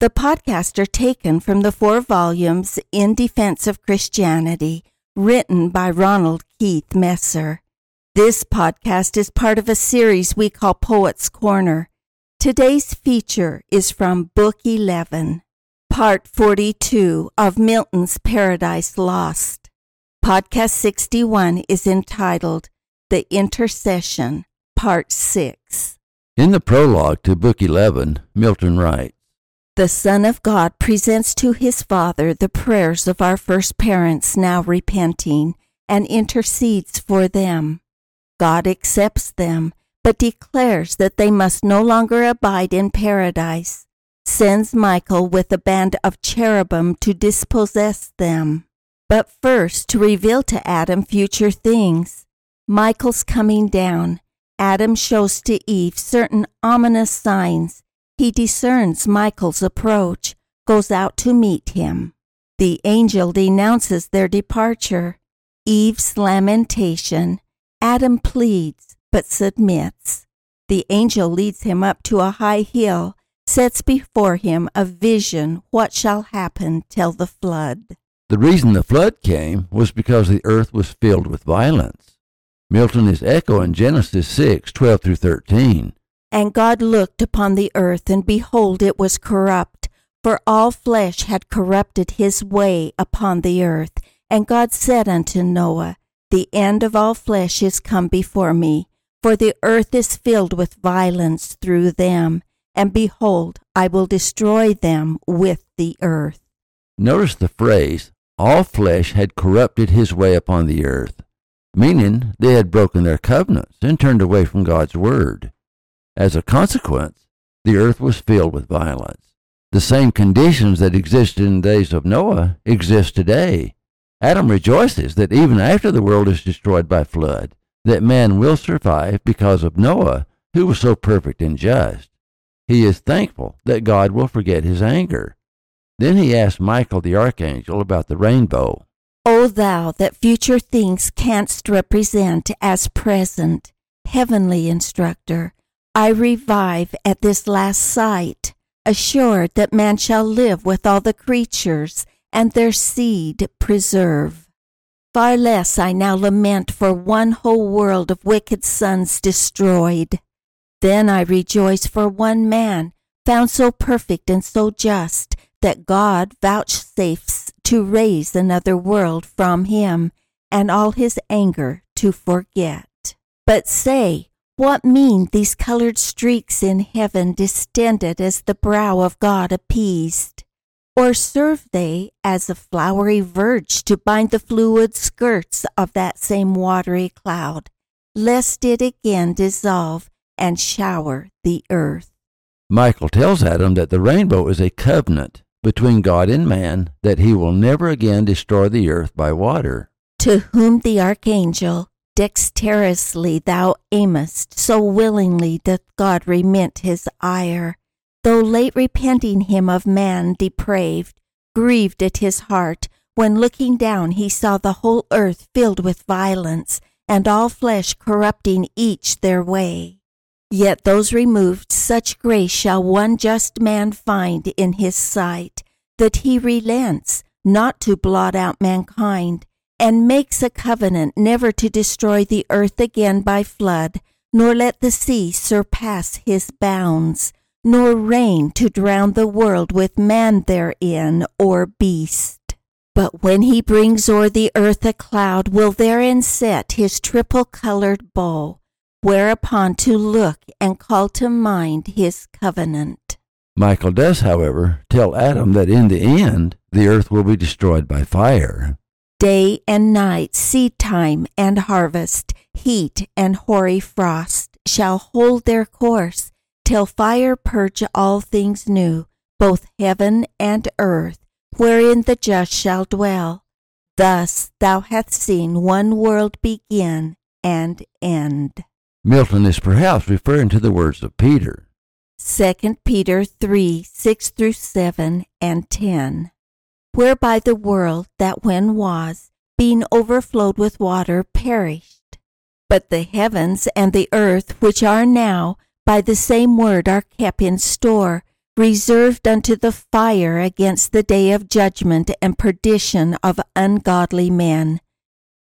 The podcasts are taken from the four volumes In Defense of Christianity, written by Ronald Keith Messer. This podcast is part of a series we call Poets Corner. Today's feature is from Book 11, Part 42 of Milton's Paradise Lost. Podcast 61 is entitled The Intercession, Part 6. In the prologue to Book 11, Milton writes The Son of God presents to his Father the prayers of our first parents now repenting and intercedes for them. God accepts them, but declares that they must no longer abide in paradise, sends Michael with a band of cherubim to dispossess them. But first, to reveal to Adam future things. Michael's coming down Adam shows to Eve certain ominous signs. He discerns Michael's approach, goes out to meet him. The angel denounces their departure. Eve's lamentation. Adam pleads, but submits. The angel leads him up to a high hill, sets before him a vision what shall happen till the flood. The reason the flood came was because the earth was filled with violence. Milton is echoing Genesis 6 12 through 13. And God looked upon the earth, and behold, it was corrupt, for all flesh had corrupted his way upon the earth. And God said unto Noah, The end of all flesh is come before me, for the earth is filled with violence through them. And behold, I will destroy them with the earth. Notice the phrase, all flesh had corrupted his way upon the earth meaning they had broken their covenants and turned away from God's word. As a consequence, the earth was filled with violence. The same conditions that existed in the days of Noah exist today. Adam rejoices that even after the world is destroyed by flood, that man will survive because of Noah, who was so perfect and just. He is thankful that God will forget his anger. Then he asks Michael the archangel about the rainbow. O thou that future things canst represent as present, heavenly instructor, I revive at this last sight, assured that man shall live with all the creatures and their seed preserve. Far less I now lament for one whole world of wicked sons destroyed. Then I rejoice for one man found so perfect and so just that God vouchsafes to raise another world from him and all his anger to forget. But say, what mean these colored streaks in heaven distended as the brow of God appeased? Or serve they as a flowery verge to bind the fluid skirts of that same watery cloud, lest it again dissolve and shower the earth? Michael tells Adam that the rainbow is a covenant between God and man that he will never again destroy the earth by water. To whom the archangel dexterously thou aimest, so willingly doth God remit his ire. Though late repenting him of man depraved, grieved at his heart, when looking down he saw the whole earth filled with violence, and all flesh corrupting each their way. Yet those removed, such grace shall one just man find in his sight, that he relents not to blot out mankind, and makes a covenant never to destroy the earth again by flood, nor let the sea surpass his bounds, nor rain to drown the world with man therein or beast. But when he brings o'er the earth a cloud, will therein set his triple colored bow whereupon to look and call to mind his covenant. Michael does, however, tell Adam that in the end the earth will be destroyed by fire. Day and night, seed time and harvest, heat and hoary frost shall hold their course till fire purge all things new, both heaven and earth, wherein the just shall dwell. Thus thou hast seen one world begin and end. Milton is perhaps referring to the words of Peter. 2 Peter 3 6 through 7 and 10. Whereby the world that when was, being overflowed with water, perished. But the heavens and the earth, which are now, by the same word are kept in store, reserved unto the fire against the day of judgment and perdition of ungodly men.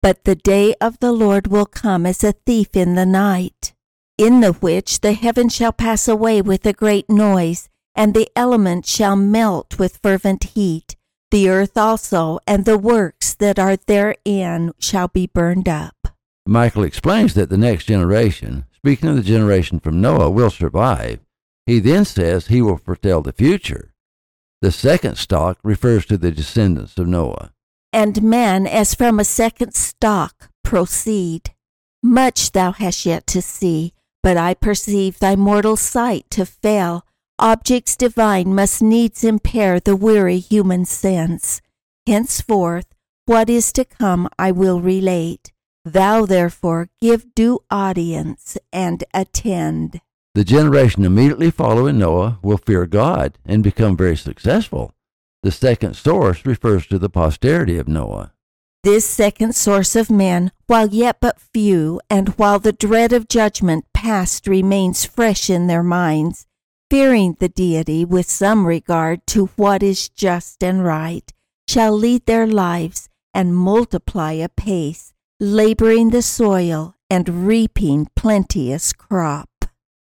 But the day of the Lord will come as a thief in the night, in the which the heaven shall pass away with a great noise, and the elements shall melt with fervent heat. The earth also and the works that are therein shall be burned up. Michael explains that the next generation, speaking of the generation from Noah, will survive. He then says he will foretell the future. The second stock refers to the descendants of Noah. And men as from a second stock proceed. Much thou hast yet to see, but I perceive thy mortal sight to fail. Objects divine must needs impair the weary human sense. Henceforth, what is to come I will relate. Thou therefore give due audience and attend. The generation immediately following Noah will fear God and become very successful. The second source refers to the posterity of Noah. This second source of men, while yet but few, and while the dread of judgment past remains fresh in their minds, fearing the deity with some regard to what is just and right, shall lead their lives and multiply apace, laboring the soil and reaping plenteous crop.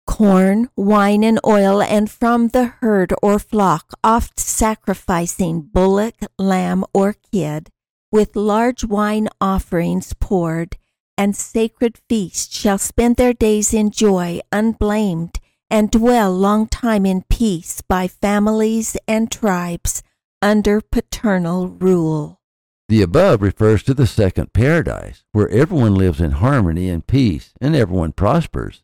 Corn, wine, and oil, and from the herd or flock, oft sacrificing bullock, lamb, or kid, with large wine offerings poured, and sacred feasts shall spend their days in joy unblamed, and dwell long time in peace by families and tribes under paternal rule. The above refers to the second paradise, where everyone lives in harmony and peace, and everyone prospers.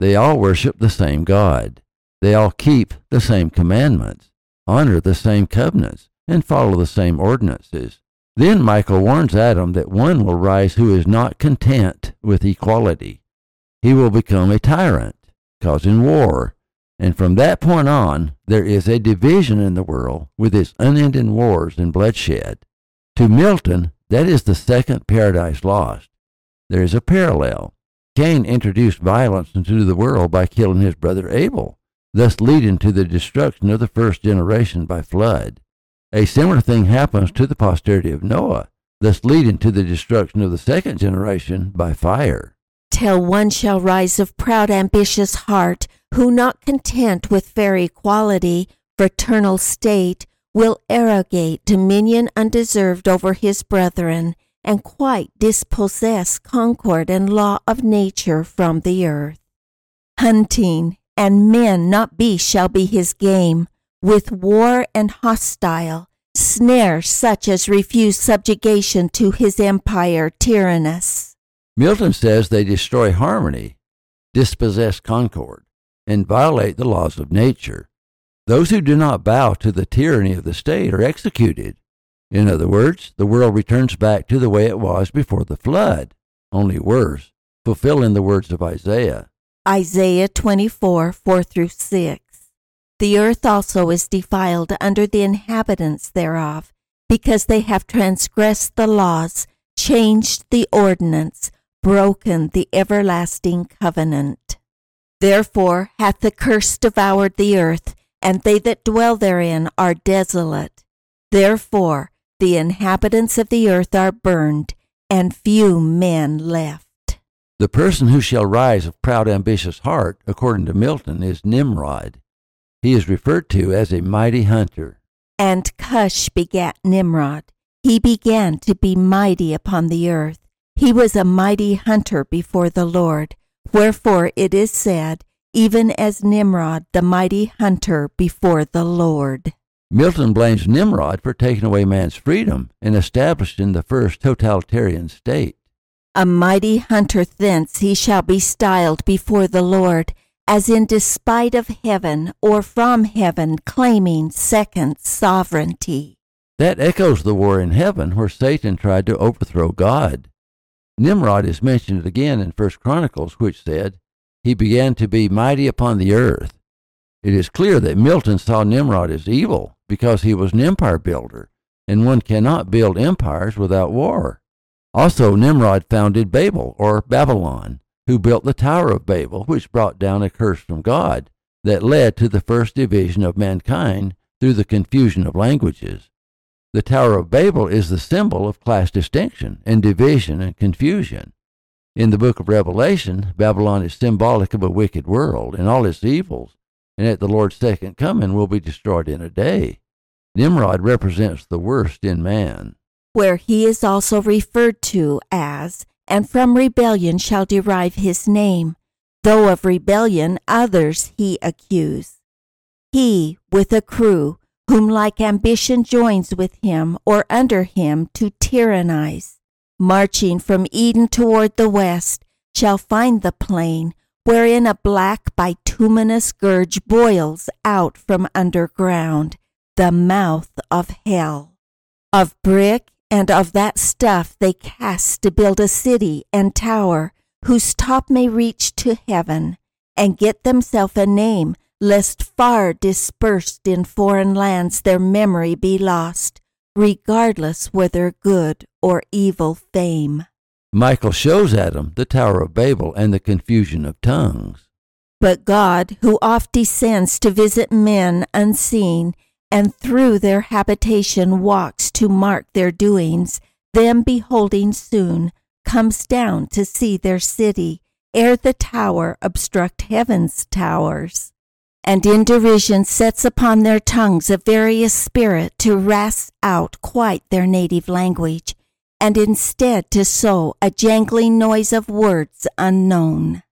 They all worship the same God. They all keep the same commandments, honor the same covenants, and follow the same ordinances. Then Michael warns Adam that one will rise who is not content with equality. He will become a tyrant, causing war. And from that point on, there is a division in the world with its unending wars and bloodshed. To Milton, that is the second paradise lost. There is a parallel. Cain introduced violence into the world by killing his brother Abel, thus leading to the destruction of the first generation by flood. A similar thing happens to the posterity of Noah, thus leading to the destruction of the second generation by fire. Till one shall rise of proud, ambitious heart, who, not content with fair equality, fraternal state, will arrogate dominion undeserved over his brethren, and quite dispossess concord and law of nature from the earth. Hunting and men, not beasts, shall be his game with war and hostile, snare such as refuse subjugation to his empire tyrannous. Milton says they destroy harmony, dispossess concord, and violate the laws of nature. Those who do not bow to the tyranny of the state are executed. In other words, the world returns back to the way it was before the flood, only worse, fulfilling the words of Isaiah. Isaiah 24 4 through 6. The earth also is defiled under the inhabitants thereof, because they have transgressed the laws, changed the ordinance, broken the everlasting covenant. Therefore hath the curse devoured the earth, and they that dwell therein are desolate. Therefore the inhabitants of the earth are burned, and few men left. The person who shall rise of proud, ambitious heart, according to Milton, is Nimrod. He is referred to as a mighty hunter. And Cush begat Nimrod. He began to be mighty upon the earth. He was a mighty hunter before the Lord. Wherefore it is said, even as Nimrod, the mighty hunter before the Lord. Milton blames Nimrod for taking away man's freedom and establishing the first totalitarian state. A mighty hunter thence he shall be styled before the Lord, as in despite of heaven or from heaven claiming second sovereignty. That echoes the war in heaven where Satan tried to overthrow God. Nimrod is mentioned again in First Chronicles, which said, He began to be mighty upon the earth. It is clear that Milton saw Nimrod as evil because he was an empire builder, and one cannot build empires without war. Also, Nimrod founded Babel, or Babylon, who built the Tower of Babel, which brought down a curse from God that led to the first division of mankind through the confusion of languages. The Tower of Babel is the symbol of class distinction and division and confusion. In the book of Revelation, Babylon is symbolic of a wicked world and all its evils, and at the Lord's second coming will be destroyed in a day. Nimrod represents the worst in man. Where he is also referred to as, and from rebellion shall derive his name, though of rebellion others he accuse. He, with a crew, whom like ambition joins with him or under him to tyrannize, marching from Eden toward the west, shall find the plain wherein a black bituminous gurge boils out from underground, the mouth of hell. Of brick and of that stuff they cast to build a city and tower, whose top may reach to heaven, and get themselves a name lest far dispersed in foreign lands their memory be lost, regardless whether good or evil fame. Michael shows Adam the Tower of Babel and the confusion of tongues. But God, who oft descends to visit men unseen, and through their habitation walks to mark their doings, them beholding soon, comes down to see their city, ere the tower obstruct heaven's towers and in derision sets upon their tongues a various spirit to rasp out quite their native language, and instead to sow a jangling noise of words unknown.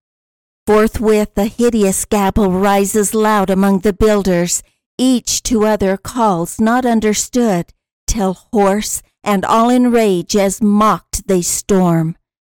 Forthwith a hideous gabble rises loud among the builders, each to other calls not understood, till hoarse and all in rage as mocked they storm.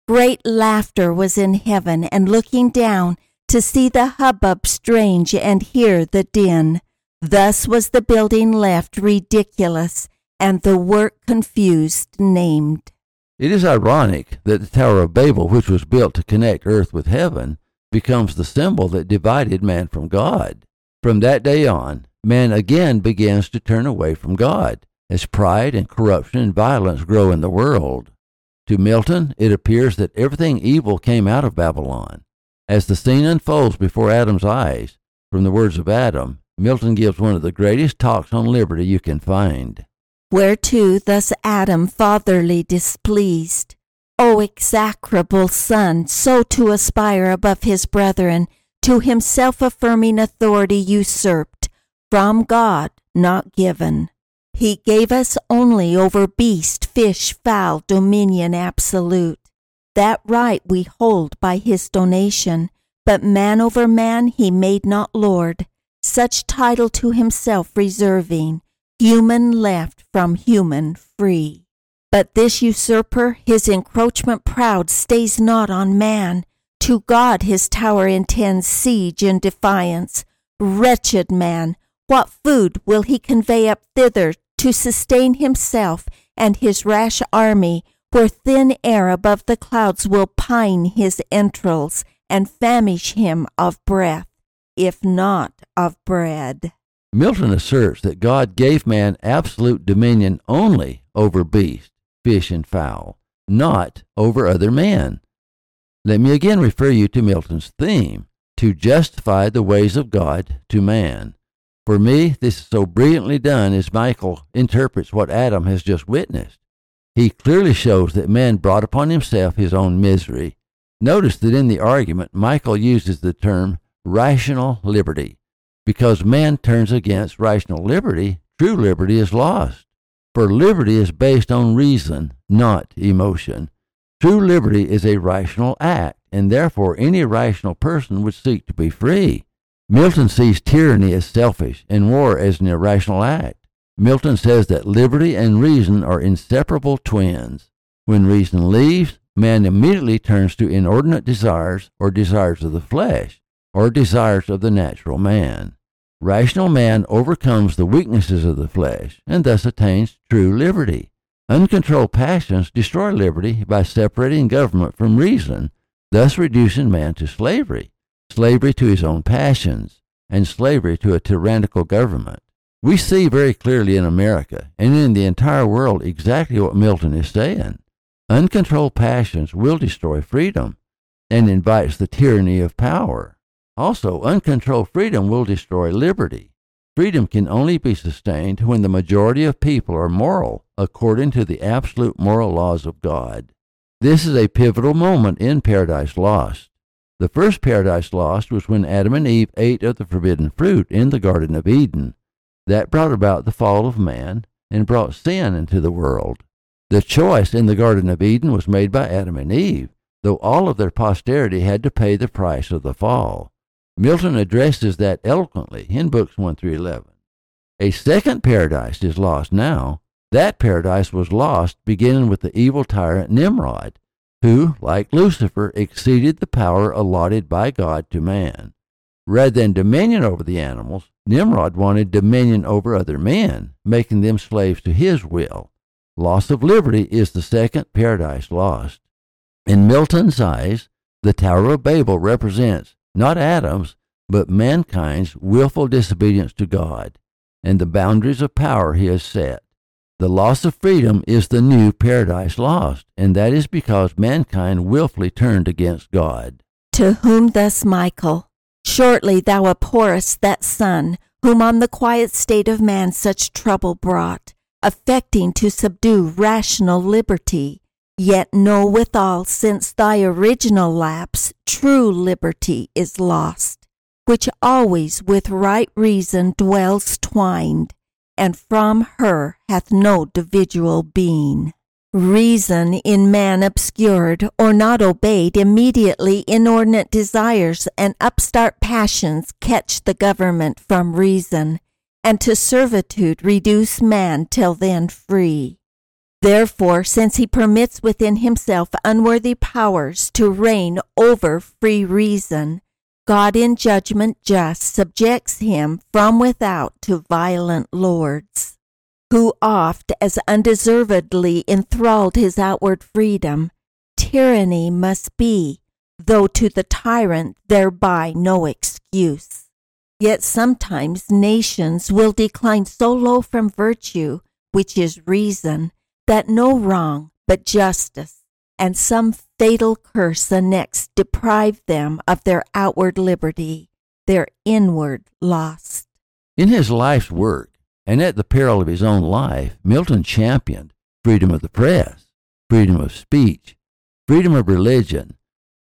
Great laughter was in heaven, and looking down, to see the hubbub strange and hear the din. Thus was the building left ridiculous, and the work confused named. It is ironic that the Tower of Babel, which was built to connect earth with heaven, becomes the symbol that divided man from God. From that day on, man again begins to turn away from God, as pride and corruption and violence grow in the world. To Milton, it appears that everything evil came out of Babylon. As the scene unfolds before Adam's eyes, from the words of Adam, Milton gives one of the greatest talks on liberty you can find. Whereto thus Adam fatherly displeased, O execrable son, so to aspire above his brethren, to himself affirming authority usurped, from God not given. He gave us only over beast, fish, fowl, dominion absolute. That right we hold by his donation, but man over man he made not Lord, such title to himself reserving, human left from human free. But this usurper, his encroachment proud, stays not on man. To God his tower intends siege and defiance. Wretched man, what food will he convey up thither to sustain himself and his rash army for thin air above the clouds will pine his entrails and famish him of breath, if not of bread. Milton asserts that God gave man absolute dominion only over beast, fish, and fowl, not over other men. Let me again refer you to Milton's theme to justify the ways of God to man. For me, this is so brilliantly done as Michael interprets what Adam has just witnessed. He clearly shows that man brought upon himself his own misery. Notice that in the argument, Michael uses the term rational liberty. Because man turns against rational liberty, true liberty is lost. For liberty is based on reason, not emotion. True liberty is a rational act, and therefore any rational person would seek to be free. Milton sees tyranny as selfish and war as an irrational act. Milton says that liberty and reason are inseparable twins. When reason leaves, man immediately turns to inordinate desires or desires of the flesh or desires of the natural man. Rational man overcomes the weaknesses of the flesh and thus attains true liberty. Uncontrolled passions destroy liberty by separating government from reason, thus reducing man to slavery, slavery to his own passions, and slavery to a tyrannical government. We see very clearly in America and in the entire world exactly what Milton is saying. Uncontrolled passions will destroy freedom and invites the tyranny of power. Also, uncontrolled freedom will destroy liberty. Freedom can only be sustained when the majority of people are moral, according to the absolute moral laws of God. This is a pivotal moment in Paradise Lost. The first Paradise Lost was when Adam and Eve ate of the forbidden fruit in the Garden of Eden. That brought about the fall of man and brought sin into the world. The choice in the Garden of Eden was made by Adam and Eve, though all of their posterity had to pay the price of the fall. Milton addresses that eloquently in books 1 through 11. A second paradise is lost now. That paradise was lost beginning with the evil tyrant Nimrod, who, like Lucifer, exceeded the power allotted by God to man. Rather than dominion over the animals, Nimrod wanted dominion over other men, making them slaves to his will. Loss of liberty is the second paradise lost. In Milton's eyes, the Tower of Babel represents not Adam's, but mankind's willful disobedience to God and the boundaries of power he has set. The loss of freedom is the new paradise lost, and that is because mankind willfully turned against God. To whom thus Michael, Shortly thou abhorrest that son, whom on the quiet state of man such trouble brought, affecting to subdue rational liberty, Yet know withal, since thy original lapse, true liberty is lost, which always with right reason dwells twined, and from her hath no individual being. Reason in man obscured or not obeyed, immediately inordinate desires and upstart passions catch the government from reason, and to servitude reduce man till then free. Therefore, since he permits within himself unworthy powers to reign over free reason, God in judgment just subjects him from without to violent lords, who oft as undeservedly enthralled his outward freedom. Tyranny must be, though to the tyrant thereby no excuse. Yet sometimes nations will decline so low from virtue, which is reason, that no wrong but justice and some fatal curse annexed deprive them of their outward liberty, their inward lost. In his life's work, and at the peril of his own life, Milton championed freedom of the press, freedom of speech, freedom of religion,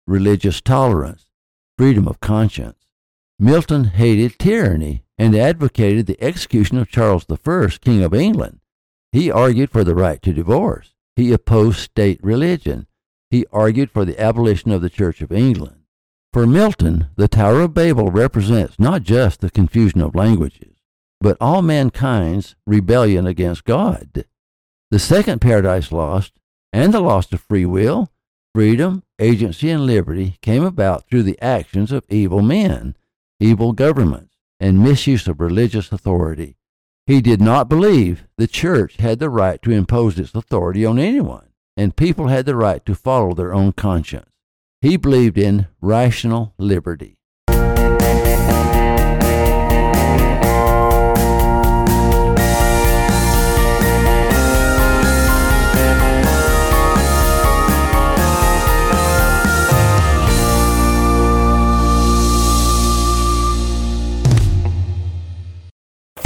religious tolerance, freedom of conscience. Milton hated tyranny and advocated the execution of Charles I, King of England, he argued for the right to divorce. He opposed state religion. He argued for the abolition of the Church of England. For Milton, the Tower of Babel represents not just the confusion of languages, but all mankind's rebellion against God. The second paradise lost and the loss of free will, freedom, agency, and liberty came about through the actions of evil men, evil governments, and misuse of religious authority. He did not believe the church had the right to impose its authority on anyone, and people had the right to follow their own conscience. He believed in rational liberty.